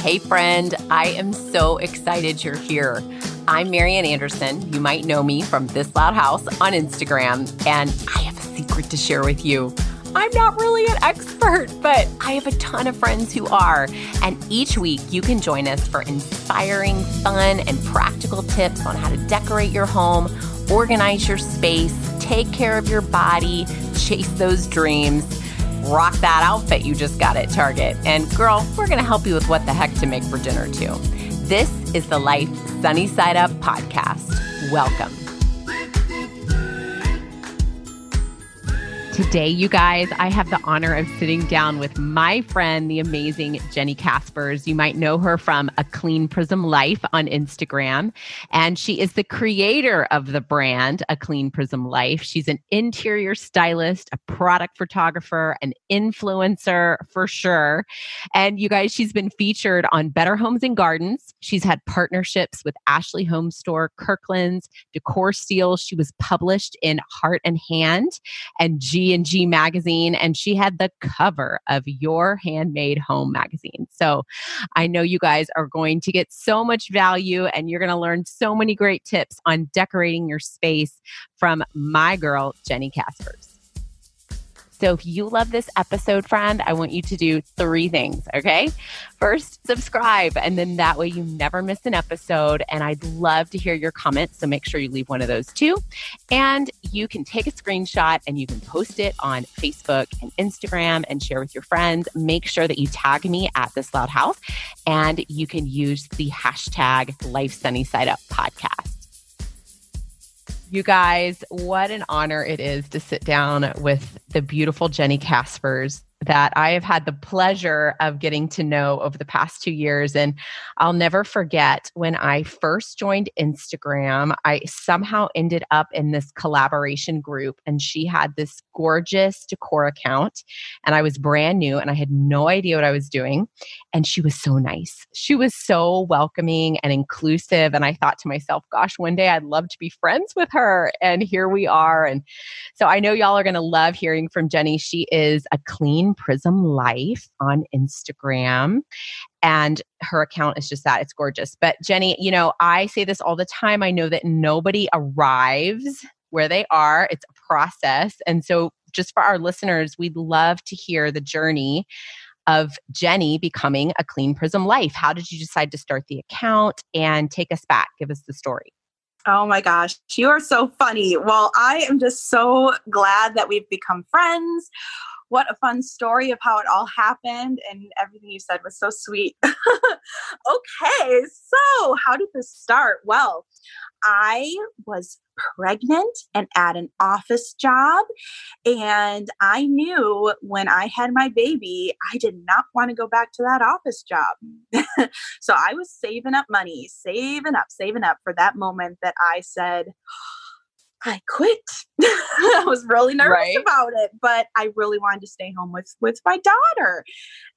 Hey, friend, I am so excited you're here. I'm Marian Anderson. You might know me from This Loud House on Instagram, and I have a secret to share with you. I'm not really an expert, but I have a ton of friends who are. And each week, you can join us for inspiring, fun, and practical tips on how to decorate your home, organize your space, take care of your body, chase those dreams, rock that outfit you just got at Target. And girl, we're going to help you with what the heck to make for dinner, too. This is the Life Sunny Side Up podcast. Welcome. Today, you guys, I have the honor of sitting down with my friend, the amazing Jenny Caspers. You might know her from A Clean Prism Life on Instagram. And she is the creator of the brand, A Clean Prism Life. She's an interior stylist, a product photographer, an influencer for sure. And you guys, she's been featured on Better Homes and Gardens. She's had partnerships with Ashley Home Store, Kirkland's, Decor Steals. She was published in Heart and Hand and G G magazine, and she had the cover of Your Handmade Home magazine. So I know you guys are going to get so much value and you're going to learn so many great tips on decorating your space from my girl, Jenny Caspers. So if you love this episode, friend, I want you to do three things, okay? First, subscribe, and then that way you never miss an episode. And I'd love to hear your comments. So make sure you leave one of those too. And you can take a screenshot and you can post it on Facebook and Instagram and share with your friends. Make sure that you tag me at This Loud House and you can use the hashtag Life Sunny Side Up podcast. You guys, what an honor it is to sit down with the beautiful Jenny Caspers that I have had the pleasure of getting to know over the past two years. And I'll never forget when I first joined Instagram, I somehow ended up in this collaboration group, and she had this gorgeous decor account. And I was brand new and I had no idea what I was doing. And she was so nice. She was so welcoming and inclusive. And I thought to myself, gosh, one day I'd love to be friends with her. And here we are. And so I know y'all are going to love hearing from Jenny. She is a clean Prism Life on Instagram. And her account is just that. It's gorgeous. But Jenny, you know, I say this all the time. I know that nobody arrives where they are, it's a process. And so, just for our listeners, we'd love to hear the journey of Jenny becoming a Clean Prism Life. How did you decide to start the account and take us back? Give us the story. Oh my gosh, you are so funny. Well, I am just so glad that we've become friends what a fun story of how it all happened and everything you said was so sweet. okay, so how did this start? Well, I was pregnant and at an office job. And I knew when I had my baby, I did not want to go back to that office job. so I was saving up money, saving up, saving up for that moment that I said, I quit. I was really nervous right. about it, but I really wanted to stay home with with my daughter.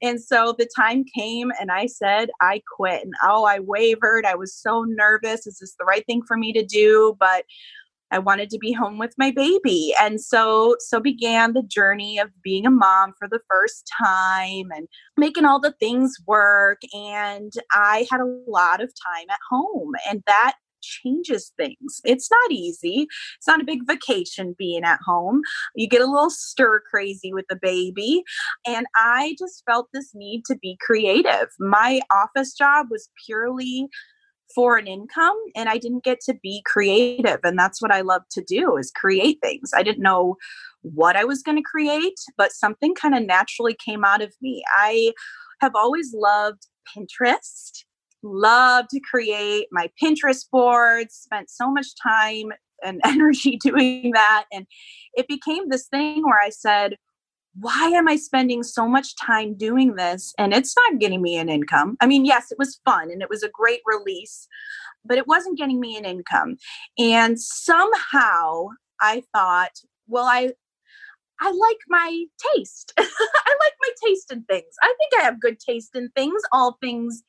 And so the time came and I said I quit. And oh, I wavered. I was so nervous. Is this the right thing for me to do? But I wanted to be home with my baby. And so so began the journey of being a mom for the first time and making all the things work and I had a lot of time at home and that changes things. It's not easy. It's not a big vacation being at home. You get a little stir crazy with the baby. And I just felt this need to be creative. My office job was purely for an income and I didn't get to be creative and that's what I love to do is create things. I didn't know what I was going to create, but something kind of naturally came out of me. I have always loved Pinterest love to create my Pinterest boards, spent so much time and energy doing that. And it became this thing where I said, why am I spending so much time doing this and it's not getting me an income? I mean, yes, it was fun and it was a great release, but it wasn't getting me an income. And somehow I thought, well, I I like my taste. I like my taste in things. I think I have good taste in things, all things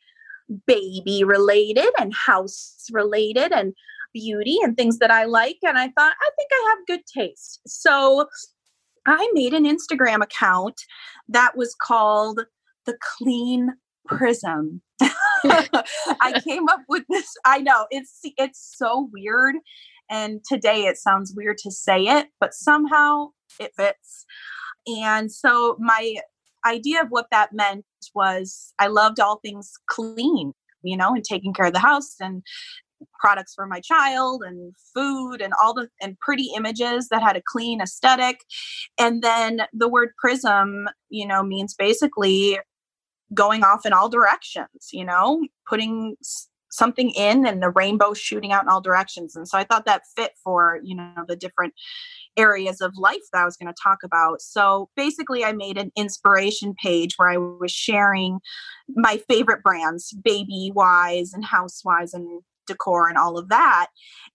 baby related and house related and beauty and things that I like. And I thought, I think I have good taste. So I made an Instagram account that was called The Clean Prism. I came up with this. I know it's it's so weird, and today it sounds weird to say it, but somehow it fits. And so my idea of what that meant was I loved all things clean, you know, and taking care of the house and products for my child and food and all the and pretty images that had a clean aesthetic. And then the word prism you know means basically going off in all directions you know putting something in and the rainbow shooting out in all directions. And so i thought that fit for you know the different areas of life that I was going to talk about. So basically, I made an inspiration page where I was sharing my favorite brands, baby wise and housewise and decor and all of that.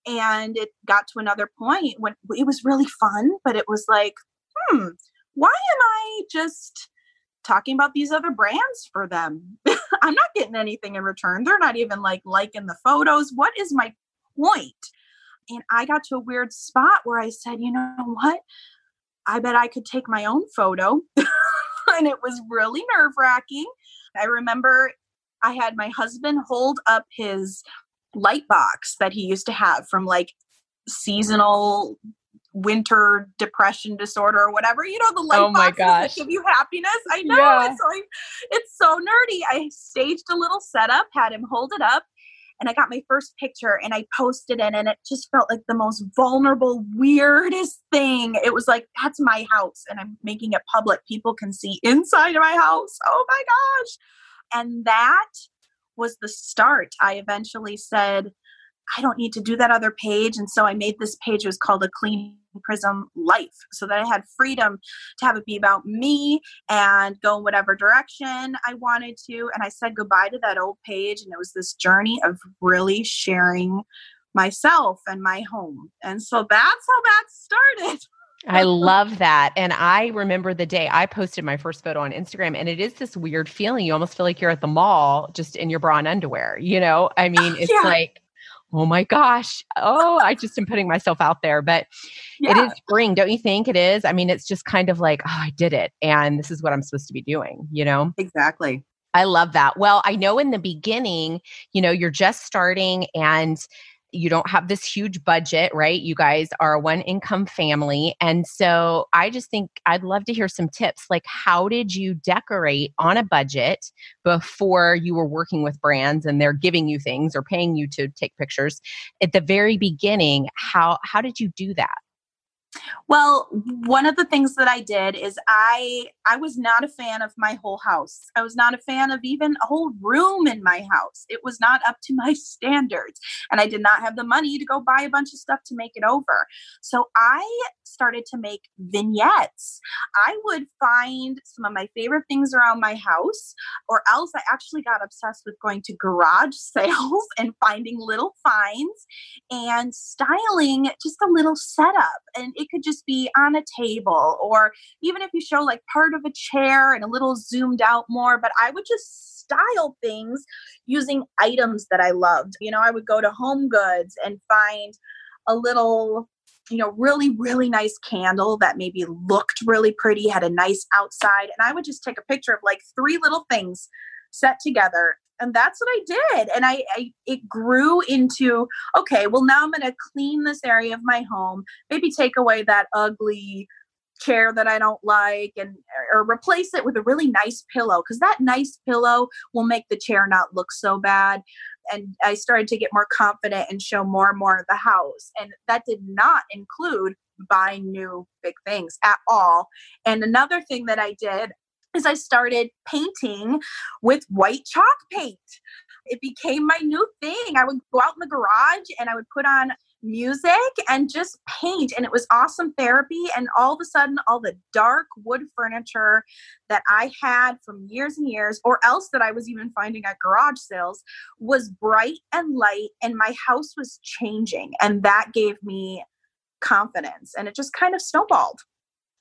And it got to another point when it was really fun, but it was like, hmm, why am I just talking about these other brands for them? I'm not getting anything in return. They're not even like liking the photos. What is my point? And I got to a weird spot where I said, you know what? I bet I could take my own photo. and it was really nerve wracking. I remember I had my husband hold up his light box that he used to have from like seasonal winter depression disorder or whatever. You know, the light oh my gosh. give you happiness. I know. Yeah. It's like it's so nerdy. I staged a little setup, had him hold it up, and I got my first picture and I posted it and it just felt like the most vulnerable, weirdest thing. It was like, that's my house and I'm making it public. People can see inside of my house. Oh my gosh. And that was the start. I eventually said, I don't need to do that other page. And so I made this page. It was called A Clean Prism Life so that I had freedom to have it be about me and go in whatever direction I wanted to. And I said goodbye to that old page. And it was this journey of really sharing myself and my home. And so that's how that started. I love that. And I remember the day I posted my first photo on Instagram, and it is this weird feeling. You almost feel like you're at the mall just in your bra and underwear. You know, I mean, it's yeah. like, oh my gosh, oh, I just am putting myself out there. But yeah. it is spring, don't you think it is? I mean, it's just kind of like, oh, I did it. And this is what I'm supposed to be doing, you know? Exactly. I love that. Well, I know in the beginning, you know, you're just starting and you don't have this huge budget, right? You guys are a one income family. And so I just think I'd love to hear some tips. Like, how did you decorate on a budget before you were working with brands and they're giving you things or paying you to take pictures? At the very beginning, how, how did you do that? Well, one of the things that I did is I I was not a fan of my whole house. I was not a fan of even a whole room in my house. It was not up to my standards, and I did not have the money to go buy a bunch of stuff to make it over. So I started to make vignettes. I would find some of my favorite things around my house, or else I actually got obsessed with going to garage sales and finding little finds and styling just a little setup and it could just be on a table or even if you show like part of a chair and a little zoomed out more but i would just style things using items that i loved. You know i would go to home goods and find a little you know really really nice candle that maybe looked really pretty had a nice outside and i would just take a picture of like three little things set together and that's what I did. And I, I, it grew into okay, well now I'm going to clean this area of my home, maybe take away that ugly chair that I don't like and or replace it with a really nice pillow because that nice pillow will make the chair not look so bad. And I started to get more confident and show more and more of the house. And that did not include buying new big things at all. And another thing that I did, is I started painting with white chalk paint. It became my new thing. I would go out in the garage and I would put on music and just paint and it was awesome therapy and all of a sudden all the dark wood furniture that I had from years and years or else that I was even finding at garage sales was bright and light and my house was changing and that gave me confidence and it just kind of snowballed.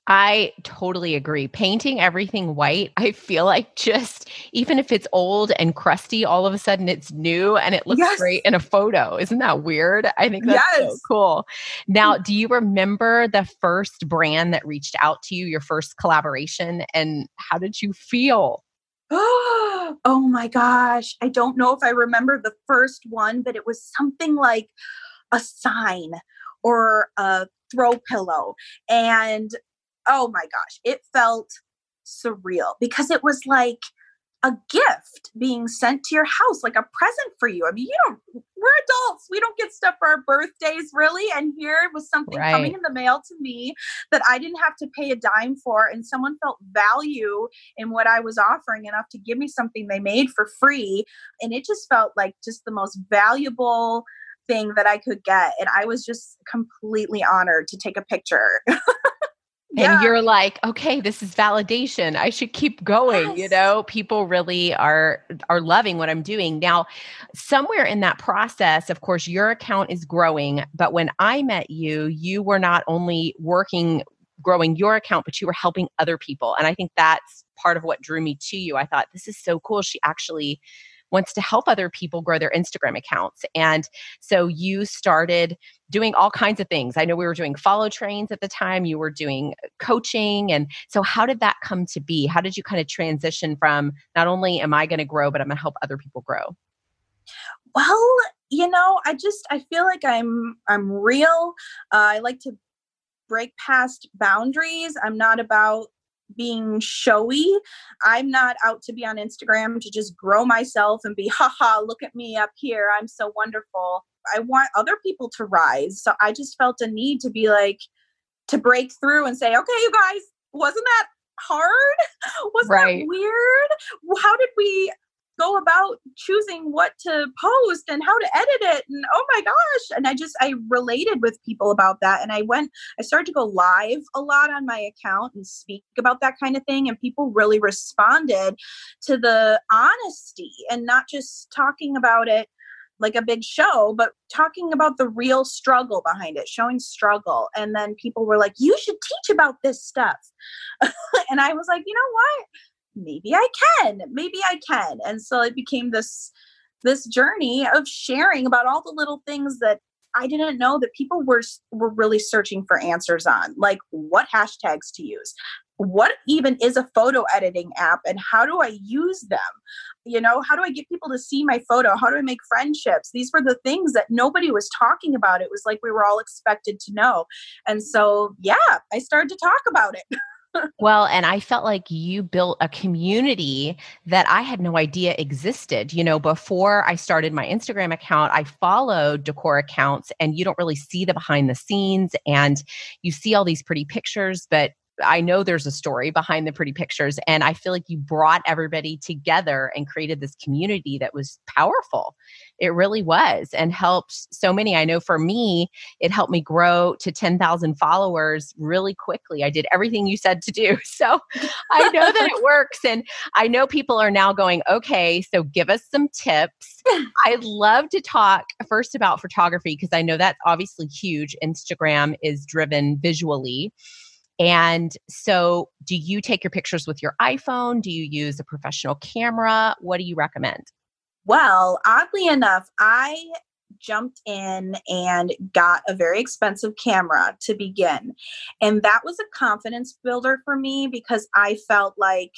I totally agree. Painting everything white, I feel like just even if it's old and crusty, all of a sudden it's new and it looks yes. great in a photo. Isn't that weird? I think that's yes. so cool. Now, mm. do you remember the first brand that reached out to you, your first collaboration, and how did you feel? oh my gosh, I don't know if I remember the first one, but it was something like a sign or a throw pillow. And oh my gosh, it felt surreal because it was like a gift being sent to your house, like a present for you. I mean, you don't, we're adults. We don't get stuff for our birthdays, really. And here was something right. coming in the mail to me that I didn't have to pay a dime for. And someone felt value in what I was offering enough to give me something they made for free. And it just felt like just the most valuable thing that I could get. And I was just completely honored to take a picture. yeah. and you're like okay this is validation. I should keep going yes. you know? People really are are loving what i'm doing. Now somewhere in that process of course your account is growing but when i met you you were not only working growing your account but you were helping other people and i think that's part of what drew me to you. I thought this is so cool. She actually wants to help other people grow their Instagram accounts. And so you started doing all kinds of things. I know we were doing follow trains at the time, you were doing coaching. And so, how did that come to be? How did you kind of transition from not only am I going to grow, but I'm going to help other people grow? Well, you know, I just I feel like I'm I'm real. Uh, I like to break past boundaries. I'm not about being showy. I'm not out to be on Instagram to just grow myself and be, haha, look at me up here. I'm so wonderful. I want other people to rise. So I just felt a need to be like, to break through and say, okay, you guys, wasn't that hard? Wasn't right. that weird? How did we go about choosing what to post and how to edit it and oh my gosh and i just i related with people about that and i went i started to go live a lot on my account and speak about that kind of thing and people really responded to the honesty and not just talking about it like a big show, but talking about the real struggle behind it, showing struggle. And then people were like, you should teach about this stuff. and I was like, you know what? Maybe I can, maybe I can. And so it became this this journey of sharing about all the little things that I didn't know that people were were really searching for answers on, like what hashtags to use. What even is a photo editing app and how do I use them? You know, how do I get people to see my photo? How do I make friendships? These were the things that nobody was talking about. It was like we were all expected to know. And so, yeah, I started to talk about it. well, and I felt like you built a community that I had no idea existed. You know, before I started my Instagram account, I followed decor accounts, and you don't really see the behind the scenes and you see all these pretty pictures, but I know there's a story behind the pretty pictures. And I feel like you brought everybody together and created this community that was powerful. It really was and helped so many. I know for me, it helped me grow to 10,000 followers really quickly. I did everything you said to do. So I know that it works. And I know people are now going, okay, so give us some tips. I'd love to talk first about photography because I know that's obviously huge. Instagram is driven visually. And so, do you take your pictures with your iPhone? Do you use a professional camera? What do you recommend? Well, oddly enough, I jumped in and got a very expensive camera to begin. And that was a confidence builder for me because I felt like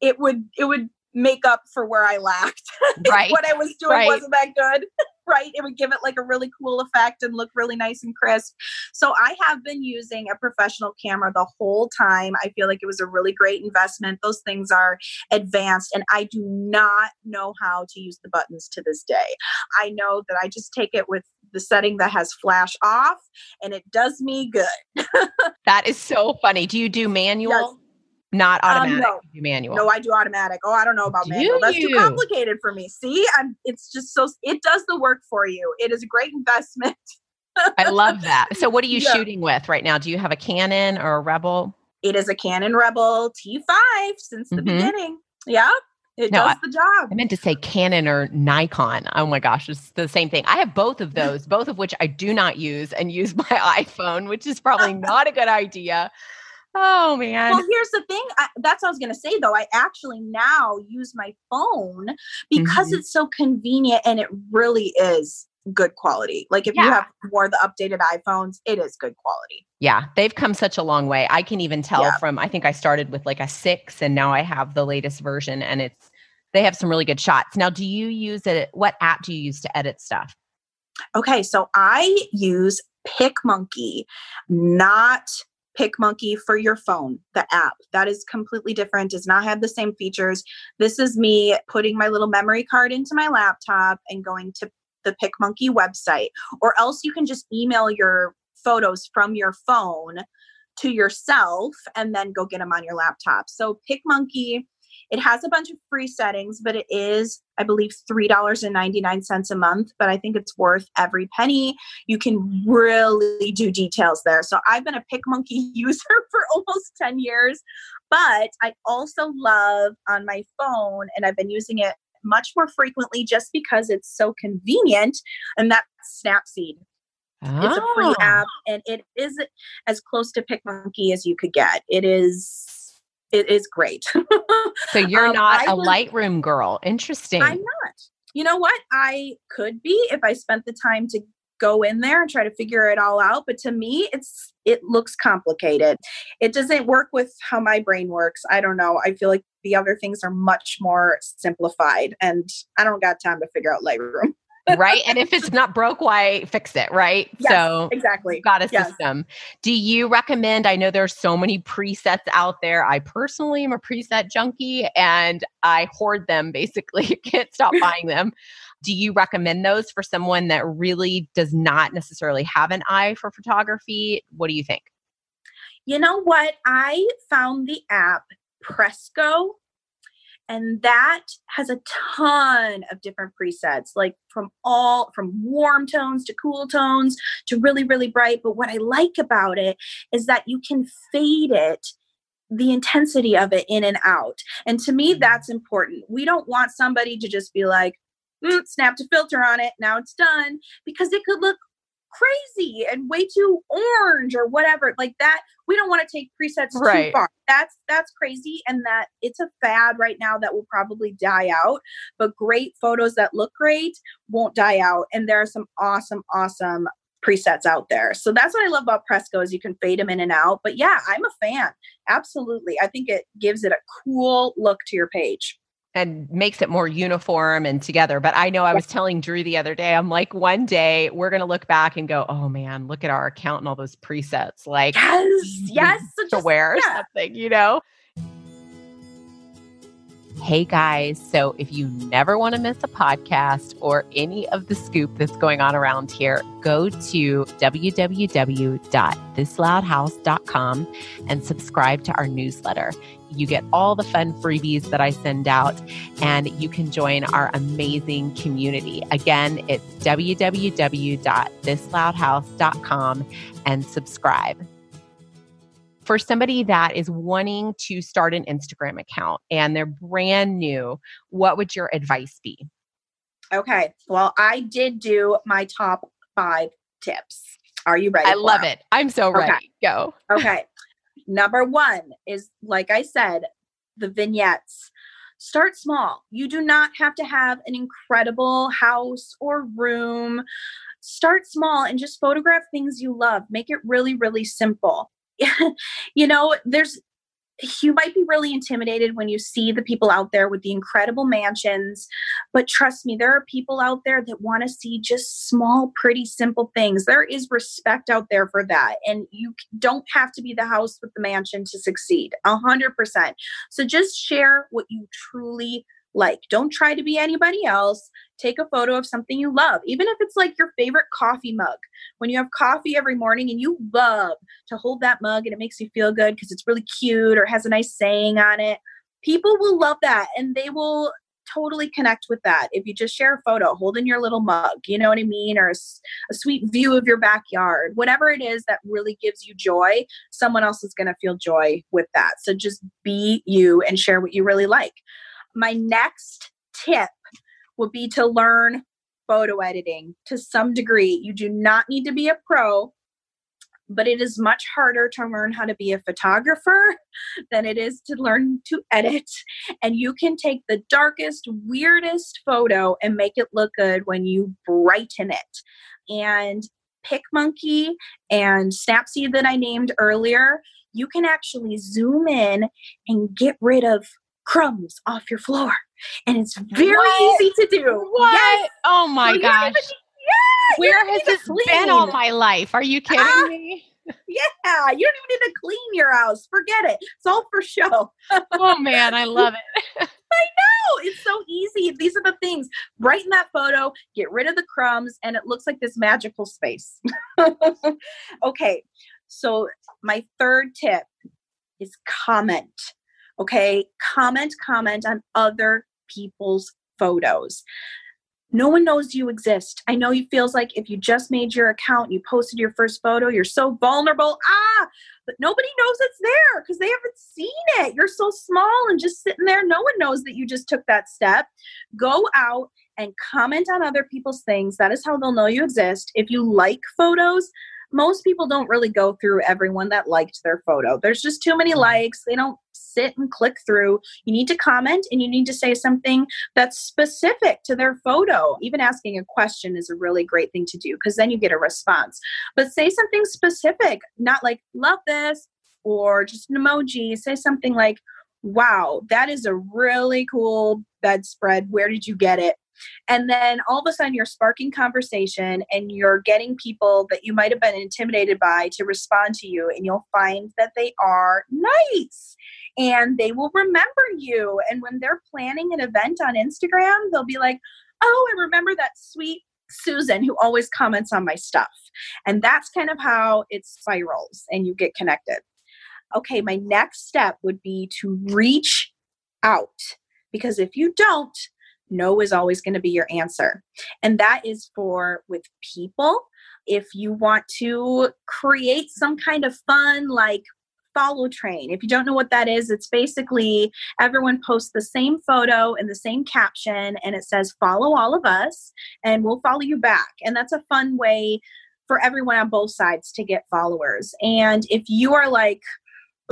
it would it would make up for where I lacked. Right. what I was doing right. wasn't that good. Right. It would give it like a really cool effect and look really nice and crisp. So I have been using a professional camera the whole time. I feel like it was a really great investment. Those things are advanced and I do not know how to use the buttons to this day. I know that I just take it with the setting that has flash off and it does me good. that is so funny. Do you do manual? Yes. Not um, automatic. Um, no. manual. No, I do automatic. Oh, I don't know about do manual. That's you? too complicated for me. See, I'm. It's just so. It does the work for you. It is a great investment. I love that. So, what are you yeah. shooting with right now? Do you have a Canon or a Rebel? It is a Canon Rebel T5 since the mm-hmm. beginning. Yeah. It no, does the job. I meant to say Canon or Nikon. Oh my gosh, it's the same thing. I have both of those, both of which I do not use and use my iPhone, which is probably not a good idea. Oh man. Well, here's the thing. I, that's what I was going to say though. I actually now use my phone because mm-hmm. it's so convenient and it really is good quality. Like if yeah. you have more the updated iPhones, it is good quality. Yeah, they've come such a long way. I can even tell yeah. from I think I started with like a 6 and now I have the latest version and it's they have some really good shots. Now, do you use it? What app do you use to edit stuff? Okay, so I use PicMonkey, not PicMonkey for your phone, the app. That is completely different, does not have the same features. This is me putting my little memory card into my laptop and going to the PicMonkey website. Or else you can just email your photos from your phone to yourself and then go get them on your laptop. So PicMonkey it has a bunch of free settings, but it is, I believe, $3.99 a month. But I think it's worth every penny. You can really do details there. So I've been a PicMonkey user for almost 10 years. But I also love on my phone, and I've been using it much more frequently just because it's so convenient, and that's Snapseed. It's a free ah. app and it is as close to PicMonkey as you could get. It is it is great. so you're um, not I a was, Lightroom girl. Interesting. I'm not. You know what? I could be if I spent the time to go in there and try to figure it all out but to me it's it looks complicated it doesn't work with how my brain works i don't know i feel like the other things are much more simplified and i don't got time to figure out lightroom right? And if it's not broke, why fix it, right? Yes, so exactly. Got a yes. system. Do you recommend? I know there's so many presets out there. I personally am a preset junkie and I hoard them basically. Can't stop buying them. Do you recommend those for someone that really does not necessarily have an eye for photography? What do you think? You know what? I found the app Presco and that has a ton of different presets like from all from warm tones to cool tones to really really bright. But what i like about it is that you can fade it the intensity of it in and out. And to me mm-hmm. that's important. We don't want somebody to just be like mm, snapped a filter on it now it's done because it could look crazy and way too orange or whatever like that we don't want to take presets right. too far. That's that's crazy and that it's a fad right now that will probably die out but great photos that look great won't die out and there are some awesome awesome presets out there. So that's what i love about presco is you can fade them in and out but yeah i'm a fan. Absolutely. I think it gives it a cool look to your page and makes it more uniform and together. But I know I was telling Drew the other day, I'm like, one day we're going to look back and go, oh man, look at our account and all those presets. Like, yes, yes, to just, wear yeah. something, you know? Hey guys, so if you never want to miss a podcast or any of the scoop that's going on around here, go to www.thisloudhouse.com and subscribe to our newsletter. You get all the fun freebies that I send out, and you can join our amazing community. Again, it's www.thisloudhouse.com and subscribe. For somebody that is wanting to start an Instagram account and they're brand new, what would your advice be? Okay. Well, I did do my top five tips. Are you ready? I love them? it. I'm so ready. Okay. Go. Okay. Number one is, like I said, the vignettes. Start small. You do not have to have an incredible house or room. Start small and just photograph things you love. Make it really, really simple. you know, there's you might be really intimidated when you see the people out there with the incredible mansions but trust me there are people out there that want to see just small pretty simple things. There is respect out there for that and you don't have to be the house with the mansion to succeed a hundred percent. So just share what you truly like. Don't try to be anybody else. Take a photo of something you love, even if it's like your favorite coffee mug. When you have coffee every morning and you love to hold that mug and it makes you feel good because it's really cute or has a nice saying on it, people will love that and they will totally connect with that if you just share a photo holding your little mug you know what i mean or a, a, sweet view of your backyard whatever it is that really gives you joy someone else is going to feel joy with that so just be you and share what you really like my next tip would be to learn photo editing to some degree. You do not need to be a pro, but it is much harder to learn how to be a photographer than it is to learn to edit. And you can take the darkest, weirdest photo and make it look good when you brighten it. And PicMonkey and Snapseed that I named earlier, you can actually zoom in and get rid of crumbs off your floor. And it's very what? easy to do. What? Yes. Oh my so gosh. Even, yeah, Where has this clean. been all my life? Are you kidding uh, me? Yeah, you don't even need to clean your house. Forget it. It's all for show. oh man, I love it. I know. It's so easy. These are the things. Brighten that photo, get rid of the crumbs, and it looks like this magical space. okay. So my third tip is comment. Okay. Comment, comment on other people's photos no one knows you exist. I know you feels like if you just made your account, you posted your first photo, you're so vulnerable. Ah, but nobody knows it's there because they haven't seen it. You're so small and just sitting there. No one knows that you just took that step. Go out and comment on other people's things. That is how they'll know you exist. If you like photos, most people don't really go through everyone that liked their photo. There's just too many mm. likes. They don't sit and click through. You need to comment and you need to say something that's specific to their photo. Even asking a question is a really great thing to do because then you get a response. But say something specific, not like, love this, or just an emoji. Say something like, wow, that is a really cool bedspread. Where did you get it? And then all of a sudden, you're sparking conversation and you're getting people that you might have been intimidated by to respond to you. And you'll find that they are nice and they will remember you. And when they're planning an event on Instagram, they'll be like, oh, I remember that sweet Susan who always comments on my stuff. And that's kind of how it spirals and you get connected. Okay, my next step would be to reach out because if you don't, no is always going to be your answer. And that is for with people. If you want to create some kind of fun, like follow train. If you don't know what that is, it's basically everyone posts the same photo and the same caption, and it says, Follow all of us, and we'll follow you back. And that's a fun way for everyone on both sides to get followers. And if you are like,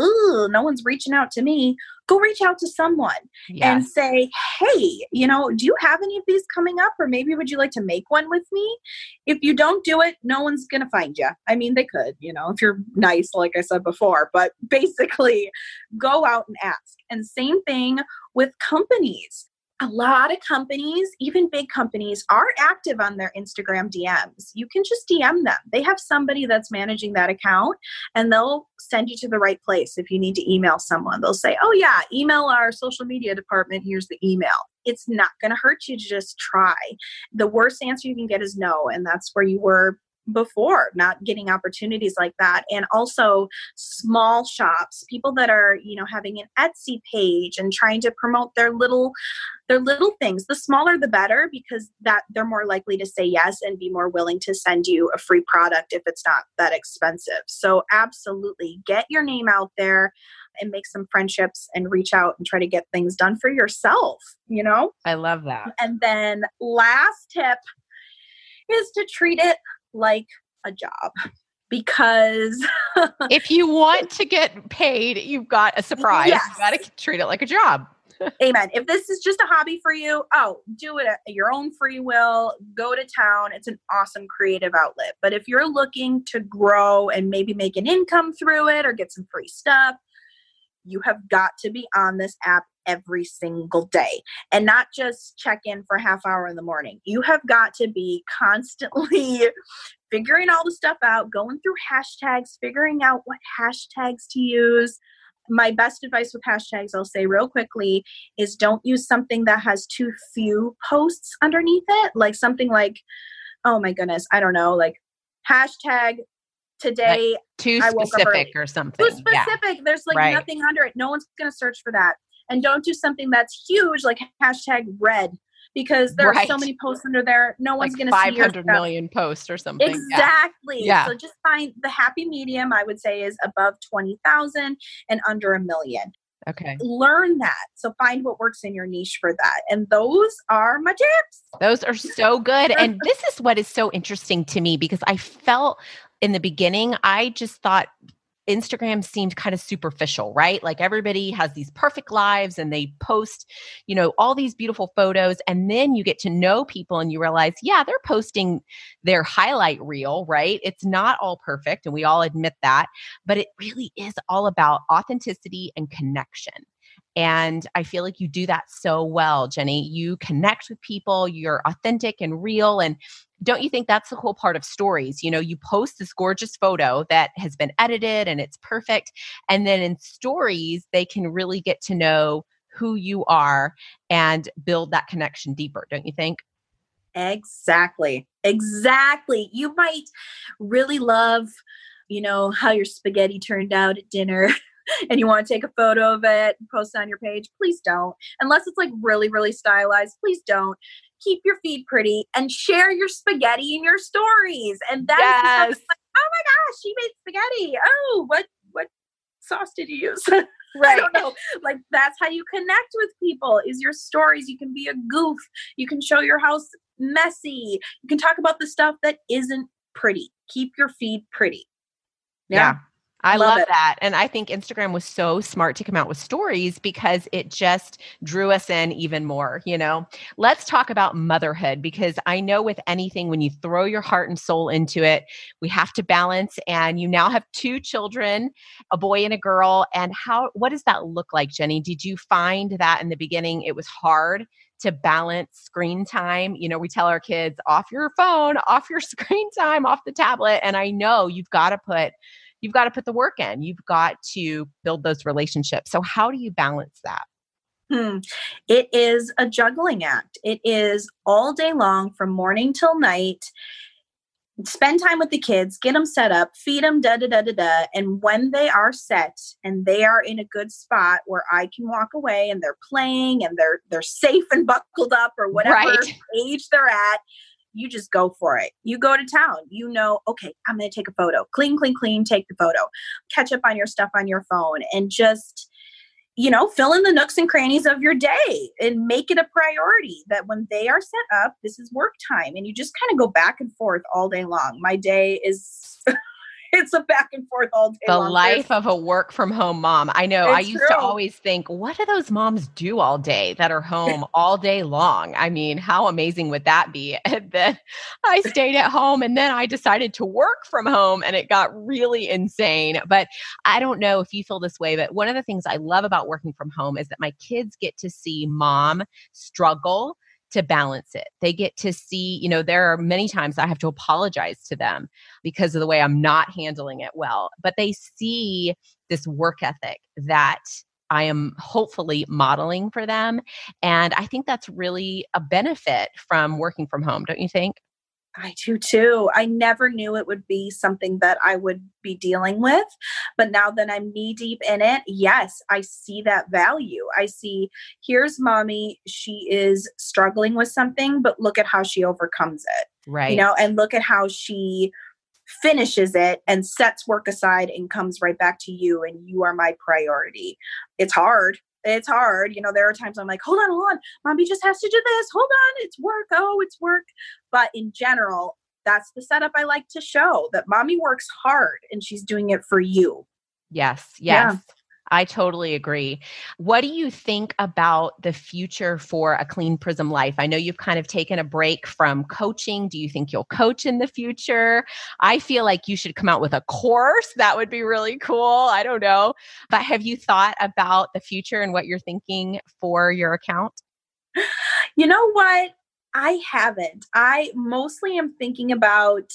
ooh, no one's reaching out to me, go reach out to someone yes. and say, hey, you know, do you have any of these coming up? Or maybe would you like to make one with me? If you don't do it, no one's going to find you. I mean, they could, you know, if you're nice, like I said before, but basically go out and ask. And same thing with companies a lot of companies, even big companies, are active on their Instagram DMs. You can just DM them. They have somebody that's managing that account and they'll send you to the right place if you need to email someone. They'll say, Oh, yeah, email our social media department. Here's the email. It's not going to hurt you to just try. The worst answer you can get is no. And that's where you were before not getting opportunities like that. And also small shops people that are you know having an etsy page and trying to promote their little their little things. The smaller the better because that they're more likely to say yes and be more willing to send you a free product if it's not that expensive. So absolutely get your name out there and make some friendships and reach out and try to get things done for yourself you know? I love that. And then last tip is to treat it like a job because if you want to get paid, you've got a surprise. Yes. You've got to treat it like a job. Amen. If this is just a hobby for you, oh, do it at your own free will. Go to town. It's an awesome creative outlet. But if you're looking to grow and maybe make an income through it or get some free stuff, you have got to be on this app every single day and not just check in for half hour in the morning. You have got to be constantly figuring all the stuff out, going through hashtags, figuring out what hashtags to use. My best advice with hashtags, I'll say real quickly, is don't use something that has too few posts underneath it. Like something like, oh my goodness, I don't know, like hashtag today like too specific or something. Too specific. Yeah. There's like right. nothing under it. No one's going to search for that. And don't do something that's huge like hashtag red because there right. are so many posts under there. No one's going to see 500 million posts or something. Exactly. Yeah. So just find the happy medium, I would say, is above 20,000 and under a million. Okay. Learn that. So find what works in your niche for that. And those are my tips. Those are so good. and this is what is so interesting to me because I felt in the beginning, I just thought Instagram seemed kind of superficial, right? Like everybody has these perfect lives and they post, you know, all these beautiful photos. And then you get to know people and you realize, yeah, they're posting their highlight reel, right? It's not all perfect. And we all admit that. But it really is all about authenticity and connection. And I feel like you do that so well, Jenny. You connect with people, you're authentic and real. And don't you think that's the cool part of stories? You know, you post this gorgeous photo that has been edited and it's perfect. And then in stories, they can really get to know who you are and build that connection deeper, don't you think? Exactly. Exactly. You might really love, you know, how your spaghetti turned out at dinner. and you want to take a photo of it and post it on your page, please don't. Unless it's like really, really stylized, please don't. Keep your feed pretty and share your spaghetti in your stories. And that's yes. like, oh my gosh, she made spaghetti. Oh, what what sauce did you use? Right. I don't know. Like that's how you connect with people is your stories. You can be a goof. You can show your house messy. You can talk about the stuff that isn't pretty. Keep your feed pretty. Yeah. yeah. I love, love that. And I think Instagram was so smart to come out with stories because it just drew us in even more, you know. Let's talk about motherhood because I know with anything when you throw your heart and soul into it, we have to balance and you now have two children, a boy and a girl, and how what does that look like, Jenny? Did you find that in the beginning it was hard to balance screen time. You know, we tell our kids off your phone, off your screen time, off the tablet. And I know you've got to put you've got to put the work in. You've got to build those relationships. So, how do you balance that? Hmm. It is a juggling act. It is all day long from morning till night. Spend time with the kids, get them set up, feed them, da da da da da. And when they are set and they are in a good spot where I can walk away and they're playing and they're they're safe and buckled up or whatever right. age they're at, you just go for it. You go to town. You know, okay, I'm going to take a photo. Clean, clean, clean, take the photo. Catch up on your stuff on your phone and just you know, fill in the nooks and crannies of your day and make it a priority that when they are set up, this is work time. And you just kind of go back and forth all day long. My day is it's a back and forth all day. The long. life of a work from home mom. I know. It's I used true. to always think, what do those moms do all day that are home all day long? I mean, how amazing would that be? And then I stayed at home and then I decided to work from home and it got really insane. But I don't know if you feel this way, but one of the things I love about working from home is that my kids get to see mom struggle to balance it. They get to see, you know, there are many times I have to apologize to them because of the way I'm not handling it well, but they see this work ethic that I am hopefully modeling for them. And I think that's really a benefit from working from home, don't you think? I do too. I never knew it would be something that I would be dealing with. But now that I'm knee deep in it, yes, I see that value. I see here's mommy. She is struggling with something, but look at how she overcomes it. Right. You know, and look at how she finishes it and sets work aside and comes right back to you and you are my priority. It's hard it's hard. You know, there are times I'm like, hold on, hold on, mommy just has to do this. Hold on, it's work. Oh, it's work. But in general, that's the setup I like to show that mommy works hard and she's doing it for you. Yes, yes. Yeah. I totally agree. What do you think about the future for a clean prism life? I know you've kind of taken a break from coaching. Do you think you'll coach in the future? I feel like you should come out with a course. That would be really cool. I don't know. But have you thought about the future and what you're thinking for your account? You know what? I haven't. I mostly am thinking about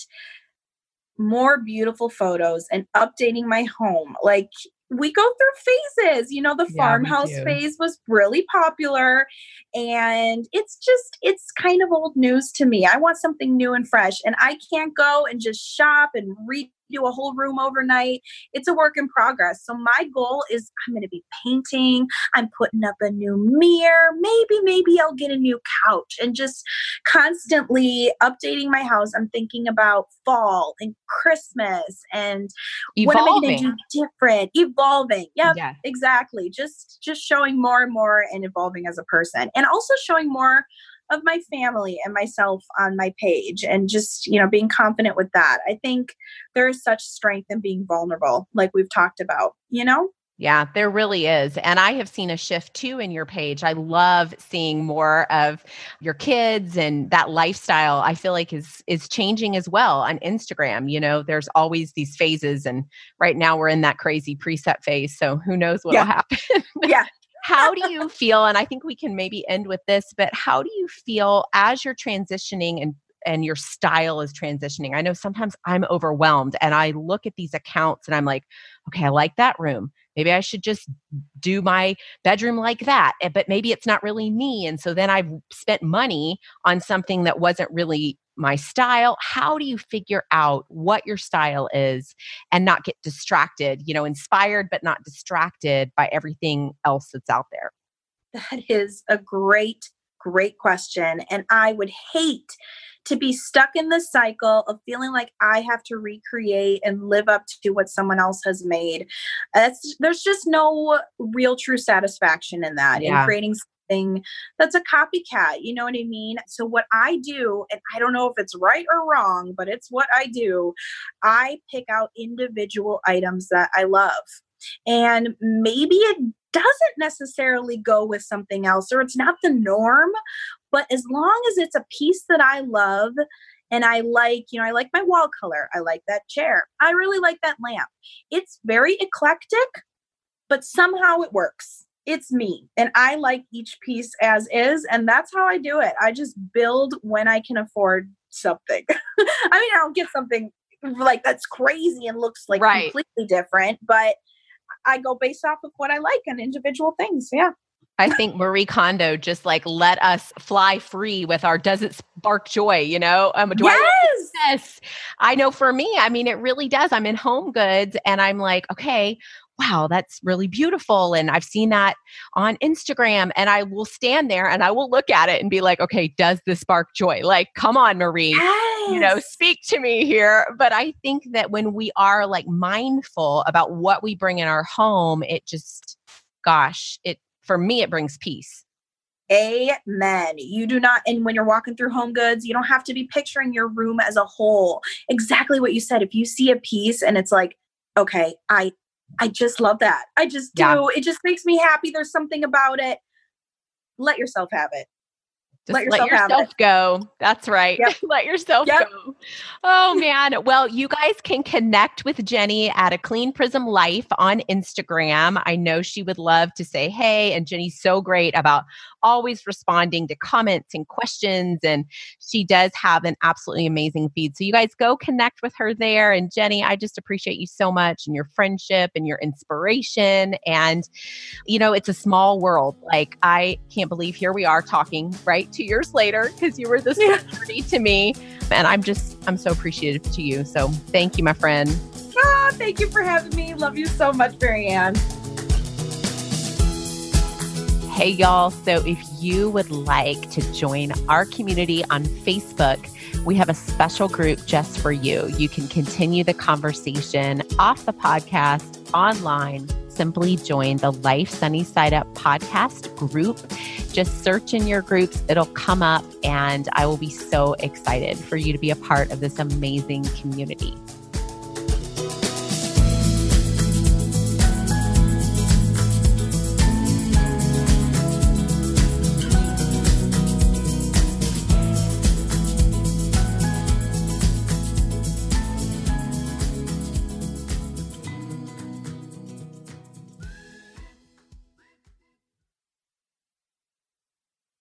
more beautiful photos and updating my home. Like we go through phases. You know, the yeah, farmhouse phase was really popular and it's just it's kind of old news to me. I want something new and fresh and I can't go and just shop and read do a whole room overnight. It's a work in progress. So my goal is I'm going to be painting, I'm putting up a new mirror, maybe maybe I'll get a new couch and just constantly updating my house. I'm thinking about fall and Christmas and evolving. what am I going to do different? Evolving. Yep, yeah, exactly. Just just showing more and more and evolving as a person. And also showing more of my family and myself on my page and just you know being confident with that i think there is such strength in being vulnerable like we've talked about you know yeah, there really is. And I have seen a shift too in your page. I love seeing more of your kids and that lifestyle I feel like is is changing as well on Instagram. You know, there's always these phases and right now we're in that crazy preset phase. So who knows what will happen. yeah. How do you feel? And I think we can maybe end with this, but how do you feel as you're transitioning and and your style is transitioning. I know sometimes I'm overwhelmed and I look at these accounts and I'm like, okay, I like that room. Maybe I should just do my bedroom like that. Eh, but maybe it's not really me. And so then I've spent money on something that wasn't really my style. How do you figure out what your style is and not get distracted, you know, inspired but not distracted by everything else that's out there? That is a great, great question. And I would hate to be stuck in the cycle of feeling like I have to recreate and live up to what someone else has made. That's there's just no real true satisfaction in that yeah. in creating that's a copycat. You know what I mean? So what I do, and I don't know if it's right or wrong, but it's what I do. I pick out individual items that I love. And maybe it doesn't necessarily go with something else or it's not the norm, but as long as it's a piece that I love and I like, you know, I like my wall color, I like that chair, I really like that lamp. It's very eclectic, but somehow it works. It's me, and I like each piece as is, and that's how I do it. I just build when I can afford something. I mean, I don't get something like that's crazy and looks like right. completely different, but I go based off of what I like on individual things. Yeah. I think Marie Kondo just like let us fly free with our does it spark joy, you know? Um, yes. I, yes. I know for me, I mean, it really does. I'm in home goods and I'm like, okay, wow, that's really beautiful. And I've seen that on Instagram. And I will stand there and I will look at it and be like, okay, does this spark joy? Like, come on, Marie, yes. you know, speak to me here. But I think that when we are like mindful about what we bring in our home, it just, gosh, it for me, it brings peace. Amen. You do not, and when you're walking through home goods, you don't have to be picturing your room as a whole. Exactly what you said. If you see a piece and it's like, okay, I I just love that. I just do. Yeah. It just makes me happy. There's something about it. Let yourself have it. Just let yourself, let yourself go. That's right. Yep. let yourself yep. go. Oh man. Well, you guys can connect with Jenny at a Clean Prism Life on Instagram. I know she would love to say hey, and Jenny's so great about always responding to comments and questions. And she does have an absolutely amazing feed. So you guys go connect with her there. And Jenny, I just appreciate you so much and your friendship and your inspiration. And, you know, it's a small world. Like, I can't believe here we are talking, right? Two years later, because you were this celebrity to me. And I'm just, I'm so appreciative to you. So thank you, my friend. Ah, thank you for having me. Love you so much, Marianne. Hey, y'all. So, if you would like to join our community on Facebook, we have a special group just for you. You can continue the conversation off the podcast online. Simply join the Life Sunny Side Up podcast group. Just search in your groups, it'll come up, and I will be so excited for you to be a part of this amazing community.